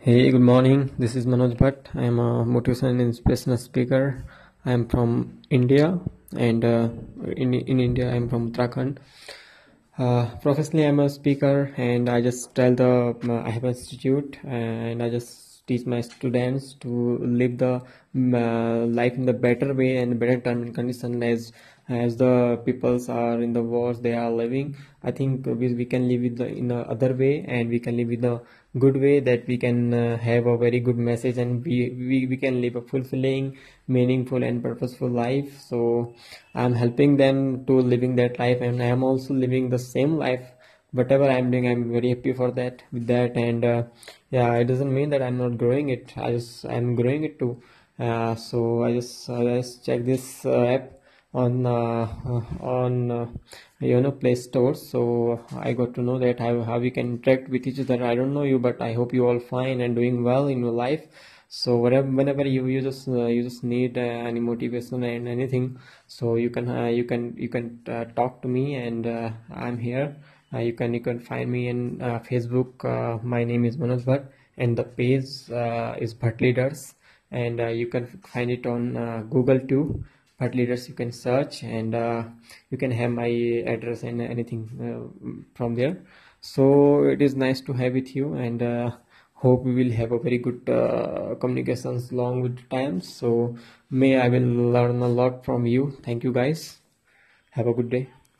Hey, good morning. This is Manoj Bhatt. I am a motivational and inspirational speaker. I am from India, and uh, in in India, I am from Uttarakhand. Uh, professionally, I'm a speaker, and I just tell the uh, I have an institute, and I just teach my students to live the uh, life in the better way and better term and condition as as the peoples are in the wars they are living. I think we, we can live with the, in the other way and we can live in the good way that we can uh, have a very good message and we, we we can live a fulfilling meaningful and purposeful life. So i'm helping them to living that life and i am also living the same life. Whatever i'm doing i'm very happy for that with that. And uh, yeah it doesn't mean that i'm not growing it. I just i'm growing it too. Uh, so i just uh, just check this uh, app on uh, on uh, you know play store. So i got to know that how, how we can interact with each other. I don't know you but i hope you all fine and doing well in your life. So whatever whenever you, you just uh, you just need uh, any motivation and anything so you can uh, you can you can uh, talk to me and i'm here. You can you can find me in facebook. My name is manoj bhatt and the page is bhatt leaders and you can find it on google too Bhatt leaders you can search and uh, you can have my address and anything uh, from there. So it is nice to have with you and uh, hope we will have a very good uh, communications long with time so may i will learn a lot from you. Thank you guys. Have a good day